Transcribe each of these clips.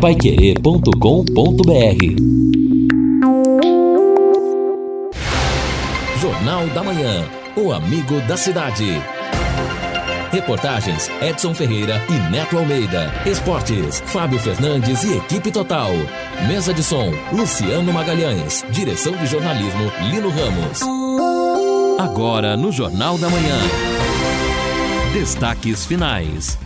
paiquerê.com.br Jornal da Manhã, o amigo da cidade. Reportagens Edson Ferreira e Neto Almeida. Esportes Fábio Fernandes e equipe total. Mesa de som Luciano Magalhães. Direção de jornalismo Lino Ramos. Agora no Jornal da Manhã. Destaques finais.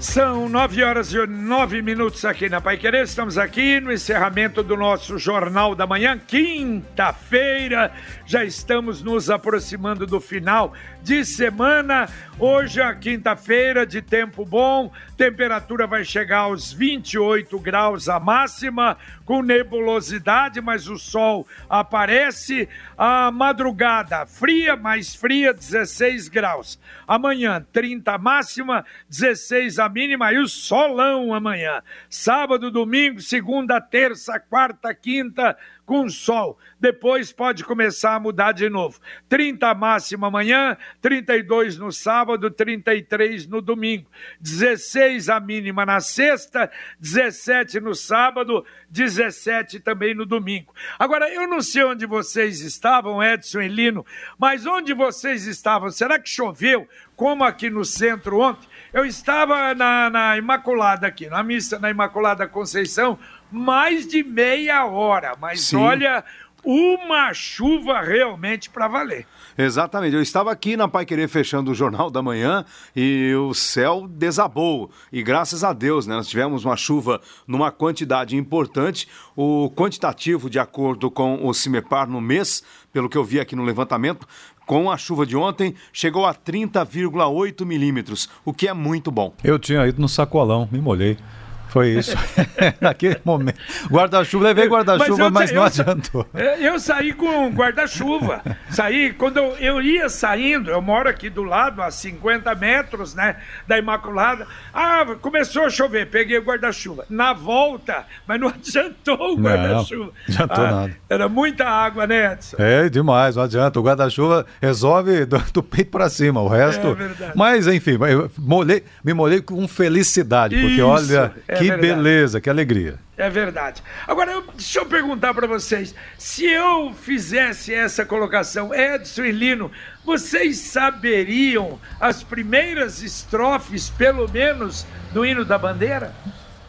São nove horas e nove minutos aqui na Pai Querer. Estamos aqui no encerramento do nosso Jornal da Manhã, quinta-feira. Já estamos nos aproximando do final de semana. Hoje, a quinta-feira, de tempo bom, temperatura vai chegar aos 28 graus a máxima, com nebulosidade, mas o sol aparece. A madrugada fria, mais fria, 16 graus. Amanhã, 30 a máxima, 16 a mínima e o solão amanhã. Sábado, domingo, segunda, terça, quarta, quinta com sol. Depois pode começar a mudar de novo. 30 máxima amanhã, 32 no sábado, 33 no domingo. 16 a mínima na sexta, 17 no sábado, 17 também no domingo. Agora, eu não sei onde vocês estavam, Edson e Lino, mas onde vocês estavam? Será que choveu? Como aqui no centro ontem? Eu estava na, na Imaculada aqui, na missa na Imaculada Conceição, mais de meia hora. Mas Sim. olha, uma chuva realmente para valer. Exatamente. Eu estava aqui na Pai Querer fechando o Jornal da Manhã e o céu desabou. E graças a Deus, né, nós tivemos uma chuva numa quantidade importante. O quantitativo, de acordo com o CIMEPAR no mês, pelo que eu vi aqui no levantamento, com a chuva de ontem, chegou a 30,8 milímetros, o que é muito bom. Eu tinha ido no sacolão, me molhei. Foi isso. Naquele momento. Guarda-chuva, levei guarda-chuva, mas, mas não adiantou. É, eu saí com guarda-chuva. Saí, quando eu, eu, ia saindo, eu moro aqui do lado, a 50 metros, né, da Imaculada. Ah, começou a chover, peguei o guarda-chuva. Na volta, mas não adiantou o guarda-chuva. Não adiantou ah, nada. Era muita água, né, Edson? É, demais, não adianta. O guarda-chuva resolve do, do peito para cima, o resto. É verdade. Mas, enfim, molhei, me molhei com felicidade, porque isso, olha. É que verdade. beleza, que alegria. É verdade. Agora, eu, deixa eu perguntar para vocês: se eu fizesse essa colocação, Edson e Lino, vocês saberiam as primeiras estrofes, pelo menos, do hino da bandeira?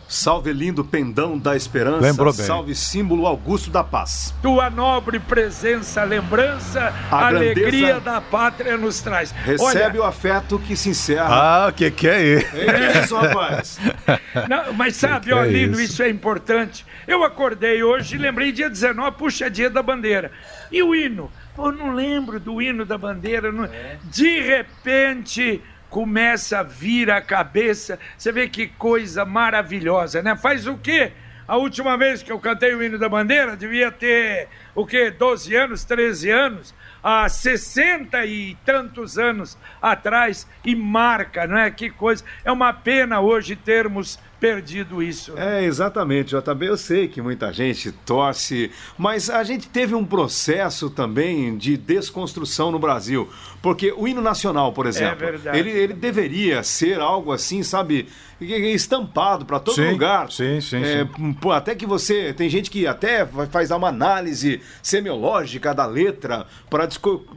Salve lindo pendão da esperança, Lembrou bem. salve símbolo Augusto da paz. Tua nobre presença, lembrança, a alegria da pátria nos traz. Recebe Olha, o afeto que se encerra. Ah, o que, que é isso? É isso, rapaz. Não, mas sabe, que ó, é Lino, isso? isso é importante. Eu acordei hoje e lembrei dia 19, puxa, é dia da bandeira. E o hino? Eu não lembro do hino da bandeira. Não... É. De repente começa a vir a cabeça. Você vê que coisa maravilhosa, né? Faz o quê? A última vez que eu cantei o hino da bandeira, devia ter o quê? 12 anos, 13 anos, há 60 e tantos anos atrás, e marca, não é? Que coisa. É uma pena hoje termos perdido isso. Né? É, exatamente, JB. Eu sei que muita gente torce, mas a gente teve um processo também de desconstrução no Brasil. Porque o hino nacional, por é exemplo, é ele, ele deveria ser algo assim, sabe, estampado para todo sim, lugar. Sim, sim, é, sim. Até que você. Tem gente que até faz uma análise semiológica da letra para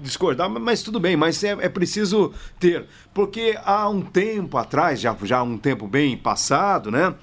discordar, mas tudo bem, mas é, é preciso ter. Porque há um tempo atrás, já, já um tempo bem passado, né?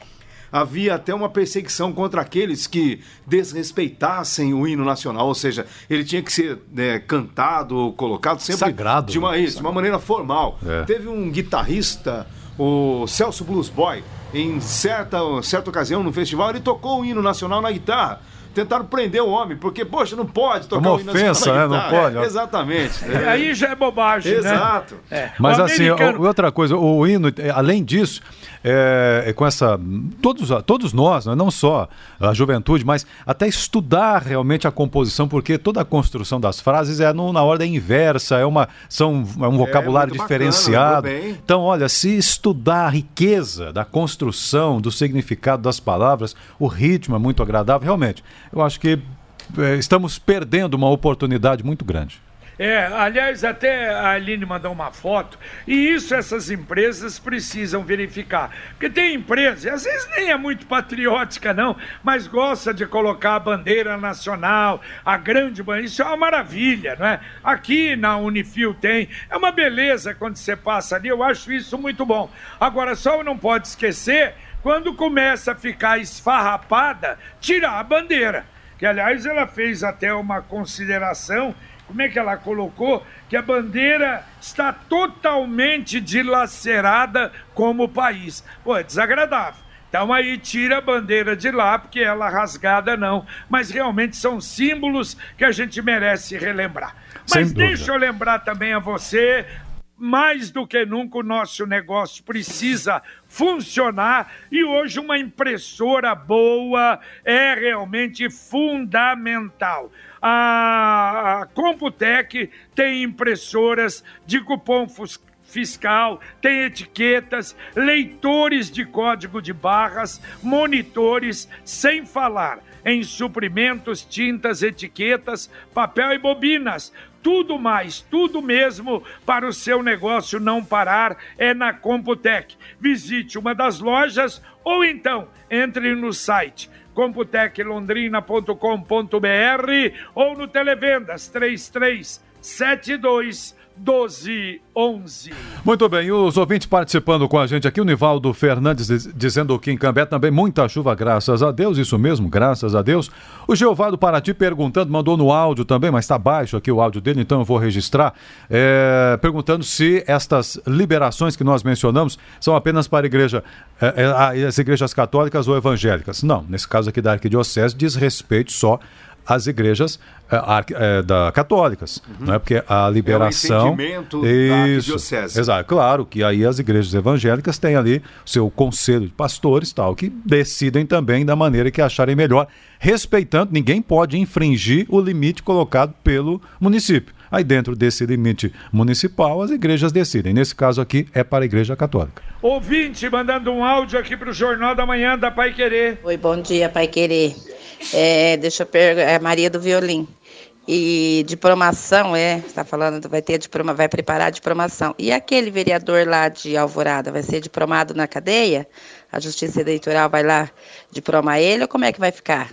havia até uma perseguição contra aqueles que desrespeitassem o hino nacional, ou seja, ele tinha que ser né, cantado ou colocado sempre Sagrado, de uma, isso, de uma maneira formal. É. Teve um guitarrista, o Celso Blues Boy, em certa, certa ocasião no festival, ele tocou o hino nacional na guitarra tentaram prender o homem, porque, poxa, não pode tocar Uma o hino ofensa, né? Não pode. É, exatamente. É. Aí já é bobagem, né? Exato. Né? Mas assim, americano... outra coisa, o hino, além disso, é, é, com essa. Todos, todos nós, né, não só a juventude, mas até estudar realmente a composição, porque toda a construção das frases é no, na ordem inversa, é, uma, são, é um é vocabulário diferenciado. Bacana, então, olha, se estudar a riqueza da construção, do significado das palavras, o ritmo é muito agradável, realmente. Eu acho que é, estamos perdendo uma oportunidade muito grande. É, aliás, até a Aline mandou uma foto, e isso essas empresas precisam verificar. Porque tem empresa, às vezes nem é muito patriótica, não, mas gosta de colocar a bandeira nacional, a grande bandeira. Isso é uma maravilha, não é? Aqui na Unifil tem. É uma beleza quando você passa ali, eu acho isso muito bom. Agora, só não pode esquecer, quando começa a ficar esfarrapada, tirar a bandeira. Que, aliás, ela fez até uma consideração como é que ela colocou? Que a bandeira está totalmente dilacerada como país. Pô, é desagradável. Então aí tira a bandeira de lá, porque ela rasgada não. Mas realmente são símbolos que a gente merece relembrar. Mas deixa eu lembrar também a você, mais do que nunca o nosso negócio precisa funcionar e hoje uma impressora boa é realmente fundamental. A Computec tem impressoras de cupom fiscal, tem etiquetas, leitores de código de barras, monitores, sem falar em suprimentos, tintas, etiquetas, papel e bobinas. Tudo mais, tudo mesmo para o seu negócio não parar é na Computec. Visite uma das lojas ou então entre no site computeclondrina.com.br ou no Televendas 3372 1211. Muito bem, os ouvintes participando com a gente aqui, o Nivaldo Fernandes dizendo que em Cambé também muita chuva, graças a Deus, isso mesmo, graças a Deus. O Geovado Paraty perguntando, mandou no áudio também, mas está baixo aqui o áudio dele, então eu vou registrar, é, perguntando se estas liberações que nós mencionamos são apenas para igreja, é, é, as igrejas católicas ou evangélicas. Não, nesse caso aqui da Arquidiocese diz respeito só às igrejas é, da, católicas, uhum. não é? Porque a liberação. É o isso, da Exato, claro que aí as igrejas evangélicas têm ali o seu conselho de pastores tal, que decidem também da maneira que acharem melhor, respeitando, ninguém pode infringir o limite colocado pelo município. Aí dentro desse limite municipal, as igrejas decidem. Nesse caso aqui é para a igreja católica. Ouvinte mandando um áudio aqui para o Jornal da Manhã da Pai Querer. Oi, bom dia, Pai Querer. É, deixa eu perguntar, é Maria do Violim. E diplomação, é, está falando, vai ter diploma, vai preparar a diplomação. E aquele vereador lá de Alvorada vai ser diplomado na cadeia? A Justiça Eleitoral vai lá diplomar ele ou como é que vai ficar?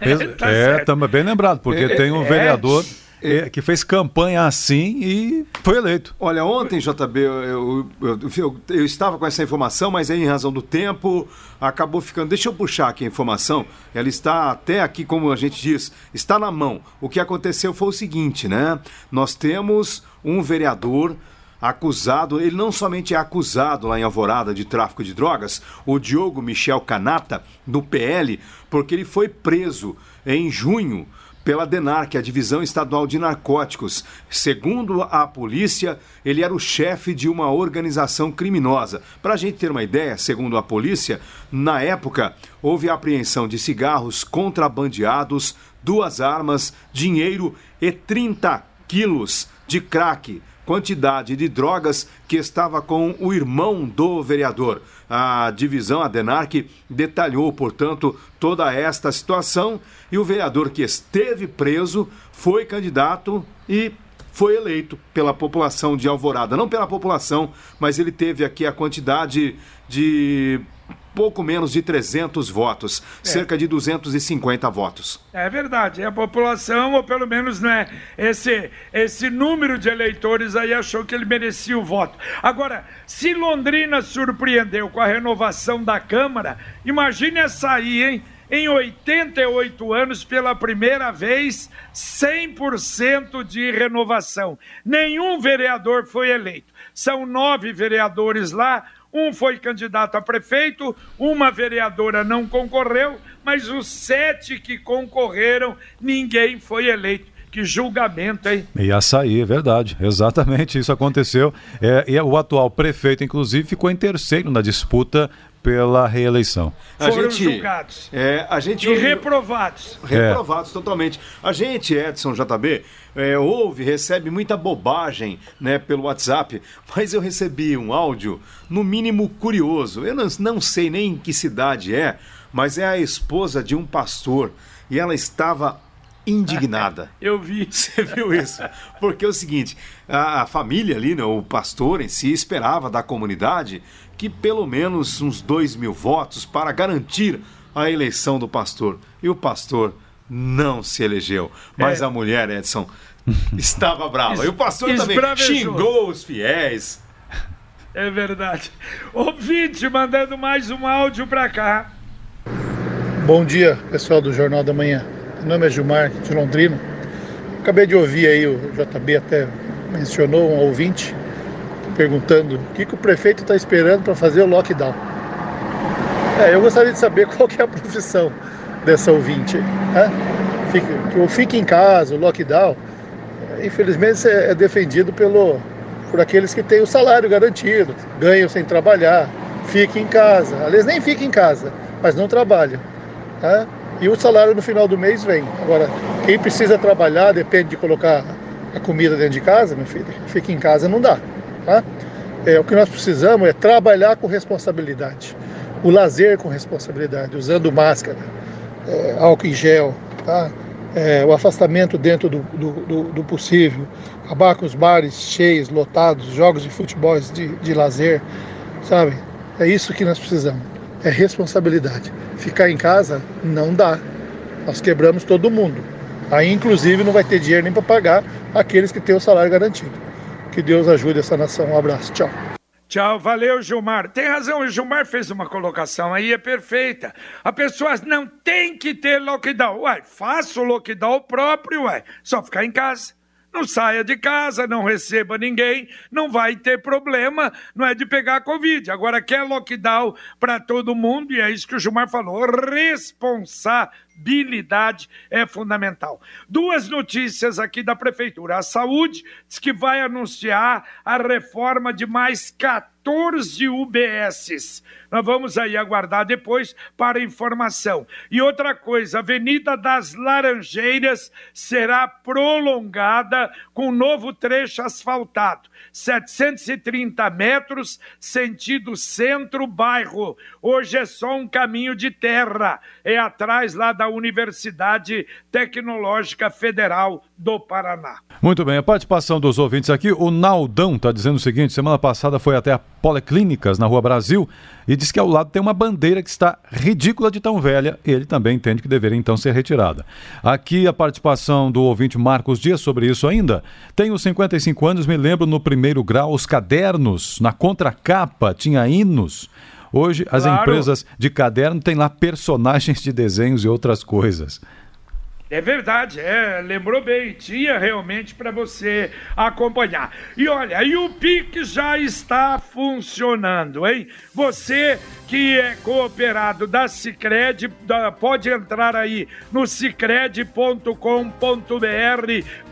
É, tá é bem lembrado, porque é, tem um é, vereador é, que fez campanha assim e foi eleito. Olha, ontem, JB, eu, eu, eu, eu, estava com essa informação, mas aí, em razão do tempo, acabou ficando. Deixa eu puxar aqui a informação. Ela está até aqui, como a gente diz, está na mão. O que aconteceu foi o seguinte, né? Nós temos um vereador acusado, ele não somente é acusado lá em Alvorada de tráfico de drogas, o Diogo Michel Canata, do PL, porque ele foi preso em junho pela DENARC, a Divisão Estadual de Narcóticos. Segundo a polícia, ele era o chefe de uma organização criminosa. Para a gente ter uma ideia, segundo a polícia, na época houve apreensão de cigarros contrabandeados, duas armas, dinheiro e 30 quilos de crack quantidade de drogas que estava com o irmão do vereador. A divisão, a DENARC, detalhou, portanto, toda esta situação e o vereador que esteve preso foi candidato e foi eleito pela população de Alvorada. Não pela população, mas ele teve aqui a quantidade de pouco menos de 300 votos, é. cerca de 250 votos. É verdade, a população, ou pelo menos né, esse, esse número de eleitores aí achou que ele merecia o voto. Agora, se Londrina surpreendeu com a renovação da Câmara, imagine essa aí, hein? Em 88 anos, pela primeira vez, 100% de renovação. Nenhum vereador foi eleito. São nove vereadores lá, um foi candidato a prefeito, uma vereadora não concorreu, mas os sete que concorreram, ninguém foi eleito. Que julgamento, hein? Ia sair, é verdade. Exatamente, isso aconteceu. É, e o atual prefeito, inclusive, ficou em terceiro na disputa pela reeleição. A Foram gente, julgados. É, a gente e reprovados. Reprovados é. totalmente. A gente, Edson JB, é, ouve, recebe muita bobagem né, pelo WhatsApp, mas eu recebi um áudio, no mínimo curioso. Eu não, não sei nem em que cidade é, mas é a esposa de um pastor e ela estava indignada. Eu vi. Você viu isso? Porque é o seguinte, a, a família ali, né, o pastor em si, esperava da comunidade que pelo menos uns dois mil votos para garantir a eleição do pastor. E o pastor não se elegeu. Mas É. a mulher, Edson, estava brava. Es- e o pastor também xingou os fiéis. É verdade. Ouvinte, mandando mais um áudio pra cá. Bom dia, pessoal do Jornal da Manhã. Meu nome é Gilmar, de Londrina. Acabei de ouvir aí, o JB até mencionou um ouvinte perguntando o que, que o prefeito está esperando para fazer o lockdown. É, eu gostaria de saber qual é a profissão dessa ouvinte. Né? Fique, que o fique em casa, o lockdown, infelizmente é, defendido pelo, por aqueles que têm o salário garantido, ganham sem trabalhar, fique em casa. Aliás, nem fique em casa, mas não trabalham. Tá? E o salário no final do mês vem. Agora, quem precisa trabalhar, depende de colocar a comida dentro de casa, meu filho, fica em casa não dá. Tá? É, o que nós precisamos é trabalhar com responsabilidade, o lazer com responsabilidade, usando máscara, é, álcool em gel, tá? É, o afastamento dentro do, do, do, possível, acabar com os bares cheios, lotados, jogos de futebol de, de lazer, sabe? É isso que nós precisamos, é responsabilidade. Ficar em casa não dá, nós quebramos todo mundo. Aí, inclusive, não vai ter dinheiro nem para pagar aqueles que têm o salário garantido. Que Deus ajude essa nação. Um abraço, tchau. Tchau, valeu, Gilmar. Tem razão, o Gilmar fez uma colocação aí, é perfeita. A pessoa não tem que ter lockdown. Ué, faça o lockdown próprio, ué. Só ficar em casa. Não saia de casa, não receba ninguém, não vai ter problema, não é de pegar Covid. Agora, quer lockdown para todo mundo, e é isso que o Gilmar falou, responsabilidade é fundamental. Duas notícias aqui da Prefeitura. A Saúde diz que vai anunciar a reforma de mais 14 UBSs. Nós vamos aí aguardar depois para informação. E outra coisa, a Avenida das Laranjeiras será prolongada com um novo trecho asfaltado. 730 metros, sentido centro-bairro. Hoje é só um caminho de terra. É atrás lá da Universidade Tecnológica Federal do Paraná. Muito bem, a participação dos ouvintes aqui. O Naldão está dizendo o seguinte: semana passada foi até a Policlínicas na Rua Brasil e diz que ao lado tem uma bandeira que está ridícula de tão velha. Ele também entende que deveria então ser retirada. Aqui a participação do ouvinte Marcos Dias sobre isso ainda. Tenho 55 anos, me lembro no primeiro grau, os cadernos, na contracapa tinha hinos. Hoje as Claro. empresas de caderno têm lá personagens de desenhos e outras coisas. É verdade, é, lembrou bem, tinha realmente para você acompanhar. E olha, e o Pix já está funcionando, hein? Você que é cooperado da Cicred, da- pode entrar aí no cicred.com.br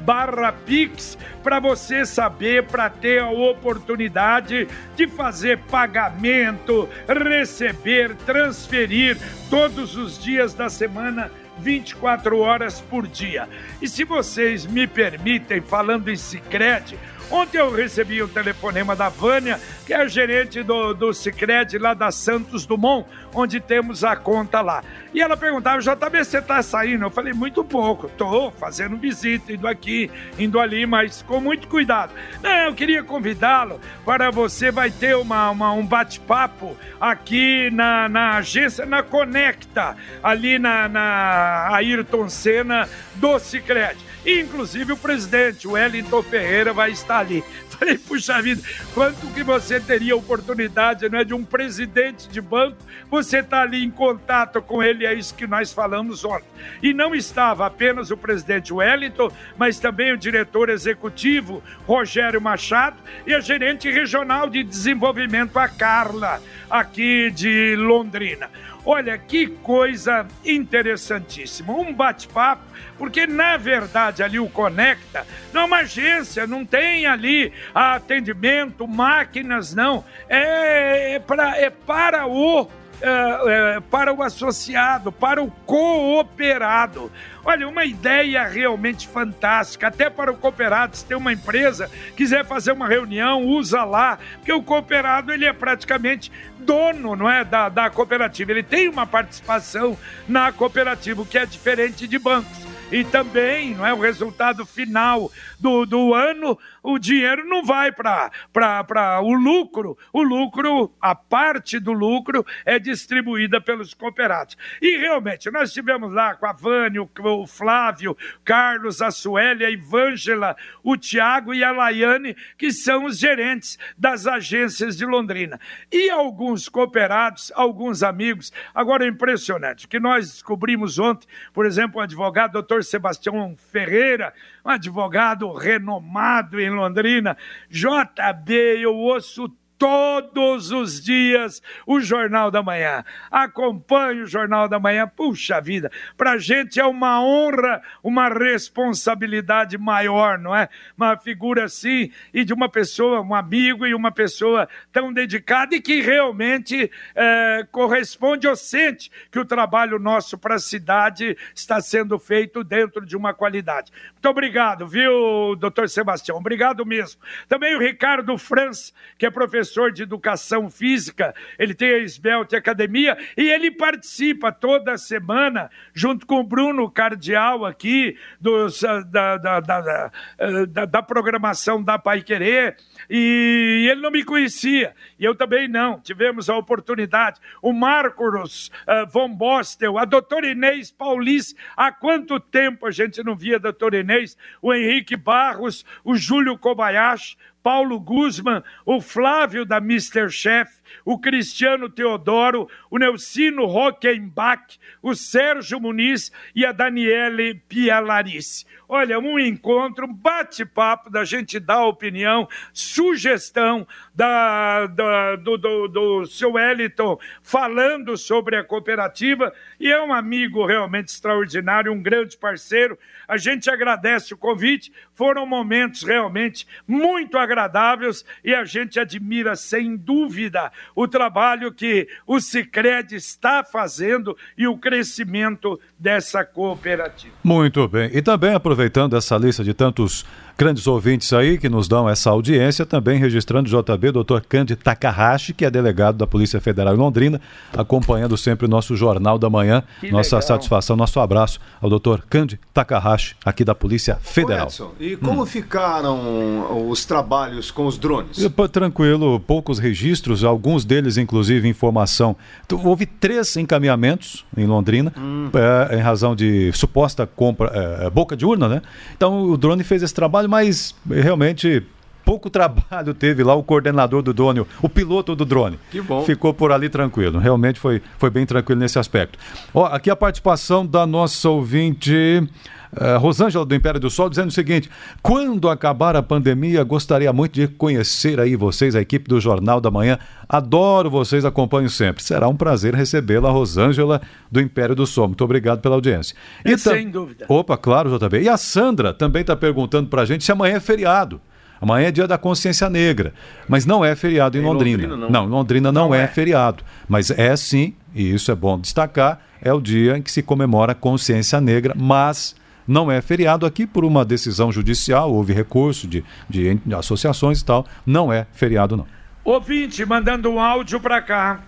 barra Pix para você saber, para ter a oportunidade de fazer pagamento, receber, transferir todos os dias da semana 24 horas por dia. E se vocês me permitem, falando em Cicred, ontem eu recebi o telefonema da Vânia, que é a gerente do, do Cicred lá da Santos Dumont, onde temos a conta lá. E ela perguntava, JB, você está saindo? Eu falei, muito pouco, estou fazendo visita, indo aqui, indo ali, mas com muito cuidado. Não, eu queria convidá-lo para você, vai ter uma, uma- um bate-papo aqui na, na agência, na Conecta, ali na, na Ayrton Senna do Cicred. Inclusive o presidente, o Wellington Ferreira, vai estar ali. Falei, puxa vida, quanto que você teria oportunidade, não é, de um presidente de banco, você está ali em contato com ele, é isso que nós falamos ontem. E não estava apenas o presidente Wellington, mas também o diretor executivo, Rogério Machado, e a gerente regional de desenvolvimento, a Carla, aqui de Londrina. Olha que coisa interessantíssima. Um bate-papo, porque na verdade ali o Conecta não é uma agência, não tem ali atendimento, máquinas, não. É, é, pra, é para o. é, é, para o associado, para o cooperado. Olha, uma ideia realmente fantástica, até para o cooperado, se tem uma empresa, quiser fazer uma reunião, usa lá, porque o cooperado ele é praticamente dono, não é, da, da cooperativa, ele tem uma participação na cooperativa, o que é diferente de bancos. E também não é o resultado final do, do ano, o dinheiro não vai para o lucro. O lucro, a parte do lucro é distribuída pelos cooperados. E realmente, nós estivemos lá com a Vânia, o Flávio, Carlos, a Suélia, a Ivângela, o Tiago e a Laiane, que são os gerentes das agências de Londrina. E alguns cooperados, alguns amigos. Agora é impressionante que nós descobrimos ontem, por exemplo, o advogado doutor Sebastião Ferreira, um advogado renomado em Londrina, JB, eu ouço todos os dias o Jornal da Manhã. Acompanhe o Jornal da Manhã. Puxa vida, para a gente é uma honra, uma responsabilidade maior, não é? Uma figura assim e de uma pessoa, um amigo e uma pessoa tão dedicada e que realmente é, corresponde ou sente que o trabalho nosso para a cidade está sendo feito dentro de uma qualidade. Muito obrigado, viu, doutor Sebastião? Obrigado mesmo. Também o Ricardo Franz, que é professor professor de educação física, ele tem a Esbelte Academia e ele participa toda semana, junto com o Bruno Cardial aqui, dos, ah, da, da, ah, da, da programação da Pai Querer, e ele não me conhecia, e eu também não. Tivemos a oportunidade. O Marcos uh, von Bostel, a doutora Inês Paulis, há quanto tempo a gente não via a doutora Inês? O Henrique Barros, o Júlio Kobayashi, Paulo Guzman, o Flávio da Mr. Chef, o Cristiano Teodoro, o Nelcino Rockenbach, o Sérgio Muniz e a Daniele Pialarice. Olha, um encontro, um bate-papo da gente dar opinião, sugestão da, da do, do, do seu Wellington falando sobre a cooperativa e é um amigo realmente extraordinário, um grande parceiro. A gente agradece o convite, foram momentos realmente muito agradáveis e a gente admira sem dúvida o trabalho que o Sicredi está fazendo e o crescimento dessa cooperativa. Muito bem. E também aproveitando essa lista de tantos grandes ouvintes aí que nos dão essa audiência, também registrando o JB, Dr. Kandi Takahashi, que é delegado da Polícia Federal em Londrina, acompanhando sempre o nosso Jornal da Manhã. Que Nossa legal. satisfação, nosso abraço ao Dr. Kandi Takahashi, aqui da Polícia Federal. Edson, e como hum. ficaram os trabalhos com os drones? Tranquilo, poucos registros, alguns deles, inclusive, informação. Houve três encaminhamentos em Londrina, hum. é, em razão de suposta compra, é, boca de urna, né? Então o drone fez esse trabalho mas realmente pouco trabalho teve lá o coordenador do drone, o piloto do drone. Que bom. Ficou por ali tranquilo. Realmente foi, foi bem tranquilo nesse aspecto. Ó, aqui a participação da nossa ouvinte. Uh, Rosângela do Império do Sol dizendo o seguinte: quando acabar a pandemia, gostaria muito de conhecer aí vocês, a equipe do Jornal da Manhã. Adoro vocês, acompanho sempre. Será um prazer recebê-la, Rosângela do Império do Sol. Muito obrigado pela audiência. E Sem dúvida. Opa, claro, JB. E a Sandra também está perguntando para a gente se amanhã é feriado. Amanhã é dia da consciência negra, mas não é feriado em, em Londrina. Londrina. não. não, Londrina não, não é, é feriado, mas é sim, e isso é bom destacar, é o dia em que se comemora a consciência negra, mas não é feriado aqui por uma decisão judicial, houve recurso de, de, associações e tal, não é feriado não. Ouvinte, mandando um áudio para cá.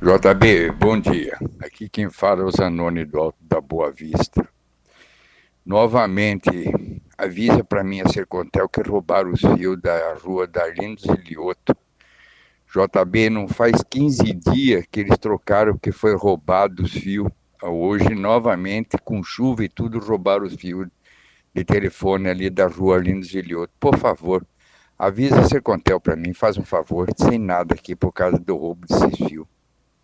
JB, bom dia. Aqui quem fala é o Zanoni do Alto da Boa Vista. Novamente, avisa para mim a Sercontel que roubaram os fios da rua Darlindos e Lioto. JB, não faz 15 dias que eles trocaram que foi roubado os fios hoje novamente, com chuva e tudo, roubaram os fios de telefone ali da rua Arlindo Gilioto. Por favor, avisa a Sercontel para mim, faz um favor, sem nada aqui por causa do roubo desses fios.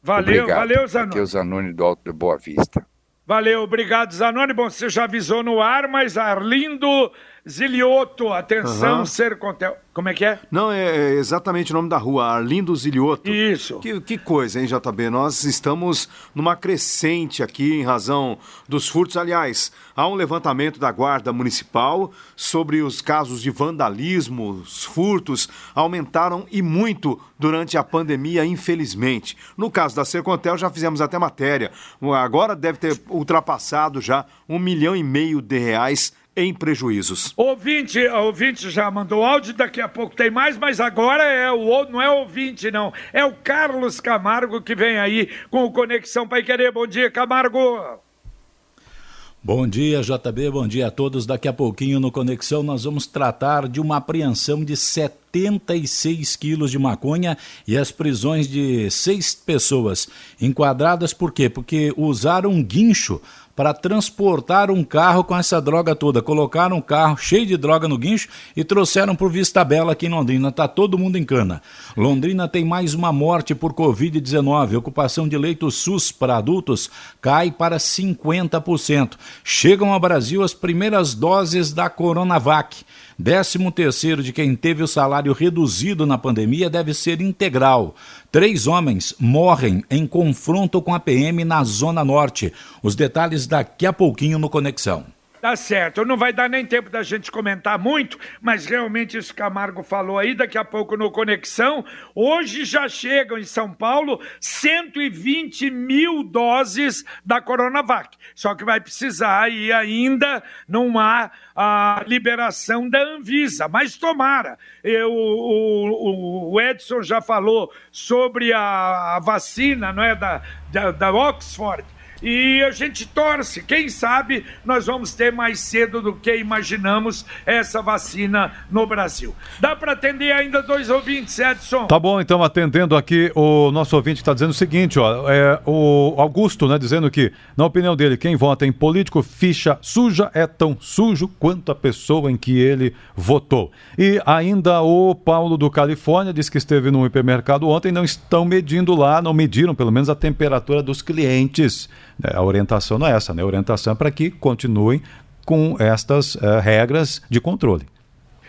Valeu, obrigado. valeu, Zanoni. Aqui é o Zanoni do Alto de Boa Vista. Valeu, obrigado, Zanoni. Bom, você já avisou no ar, mas Arlindo Zilioto, atenção, uhum. Sercontel. Como é que é? Não, é, é, exatamente o nome da rua, Arlindo Zilioto. Isso. Que, que coisa, hein, JB? Nós estamos numa crescente aqui em razão dos furtos. Aliás, há um levantamento da Guarda Municipal sobre os casos de vandalismo, os furtos aumentaram e muito durante a pandemia, infelizmente. No caso da Sercontel, já fizemos até matéria. Agora deve ter ultrapassado já um milhão e meio de reais em prejuízos. Ouvinte, ouvinte já mandou áudio, daqui a pouco tem mais, mas agora é o não é ouvinte não, é o Carlos Camargo que vem aí com o Conexão Pai Querer. Bom dia, Camargo. Bom dia, JB, bom dia a todos. Daqui a pouquinho no Conexão nós vamos tratar de uma apreensão de 76 quilos de maconha e as prisões de seis pessoas enquadradas por quê? Porque usaram um guincho para transportar um carro com essa droga toda. Colocaram um carro cheio de droga no guincho e trouxeram por Vista Bela aqui em Londrina. Está todo mundo em cana. Londrina tem mais uma morte por Covid-19. Ocupação de leitos SUS para adultos cai para 50%. Chegam ao Brasil as primeiras doses da Coronavac. Décimo terceiro de quem teve o salário reduzido na pandemia deve ser integral. Três homens morrem em confronto com a PM na Zona Norte. Os detalhes daqui a pouquinho no Conexão. Tá certo, não vai dar nem tempo da gente comentar muito, mas realmente isso que Camargo falou aí, daqui a pouco no Conexão. Hoje já chegam em São Paulo 120 mil doses da Coronavac. Só que vai precisar aí ainda numa a liberação da Anvisa, mas tomara. Eu, o, o, Edson já falou sobre a, a vacina não é, da, da, da Oxford e a gente torce, quem sabe nós vamos ter mais cedo do que imaginamos essa vacina no Brasil. Dá para atender ainda dois ouvintes, Edson? Tá bom, então atendendo aqui o nosso ouvinte está dizendo o seguinte, ó, é, o Augusto, né, dizendo que na opinião dele, quem vota em político ficha suja é tão sujo quanto a pessoa em que ele votou. E ainda o Paulo do Califórnia diz que esteve no hipermercado ontem, não estão medindo lá, não mediram pelo menos a temperatura dos clientes. É, a orientação não é essa, né? A orientação é para que continuem com estas uh, regras de controle.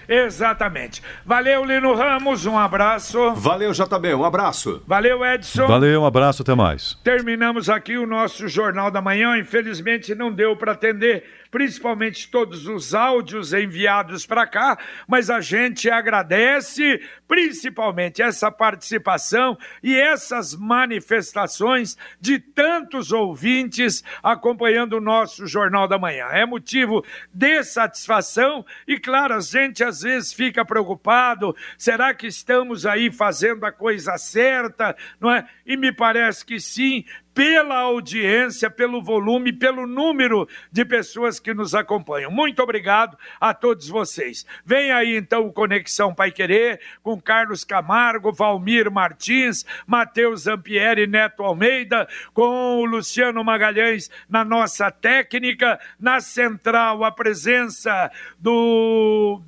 Exatamente. Valeu, Lino Ramos, um abraço. Valeu, JB, um abraço. Valeu, Edson. Valeu, um abraço, até mais. Terminamos aqui o nosso Jornal da Manhã. Infelizmente não deu para atender principalmente todos os áudios enviados para cá, mas a gente agradece principalmente essa participação e essas manifestações de tantos ouvintes acompanhando o nosso Jornal da Manhã. É motivo de satisfação e, claro, a gente às vezes fica preocupado: será que estamos aí fazendo a coisa certa? Não é? E me parece que sim, pela audiência, pelo volume, pelo número de pessoas que nos acompanham. Muito obrigado a todos vocês. Vem aí então o Conexão Pai Querer com Carlos Camargo, Valmir Martins, Matheus Zampieri, Neto Almeida, com o Luciano Magalhães na nossa técnica, na central a presença do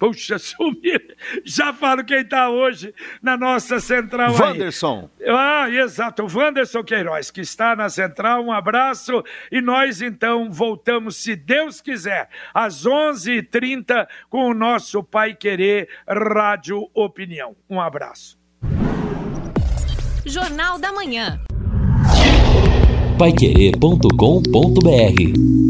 Puxa, sumir. Já falo quem está hoje na nossa central Wanderson. aí. Ah, exato, o Wanderson Queiroz, que está na central. Um abraço. E nós, então, voltamos, se Deus quiser, às 11 h 30 com o nosso Pai Querer Rádio Opinião. Um abraço. Jornal da Manhã. Paiquerê.com.br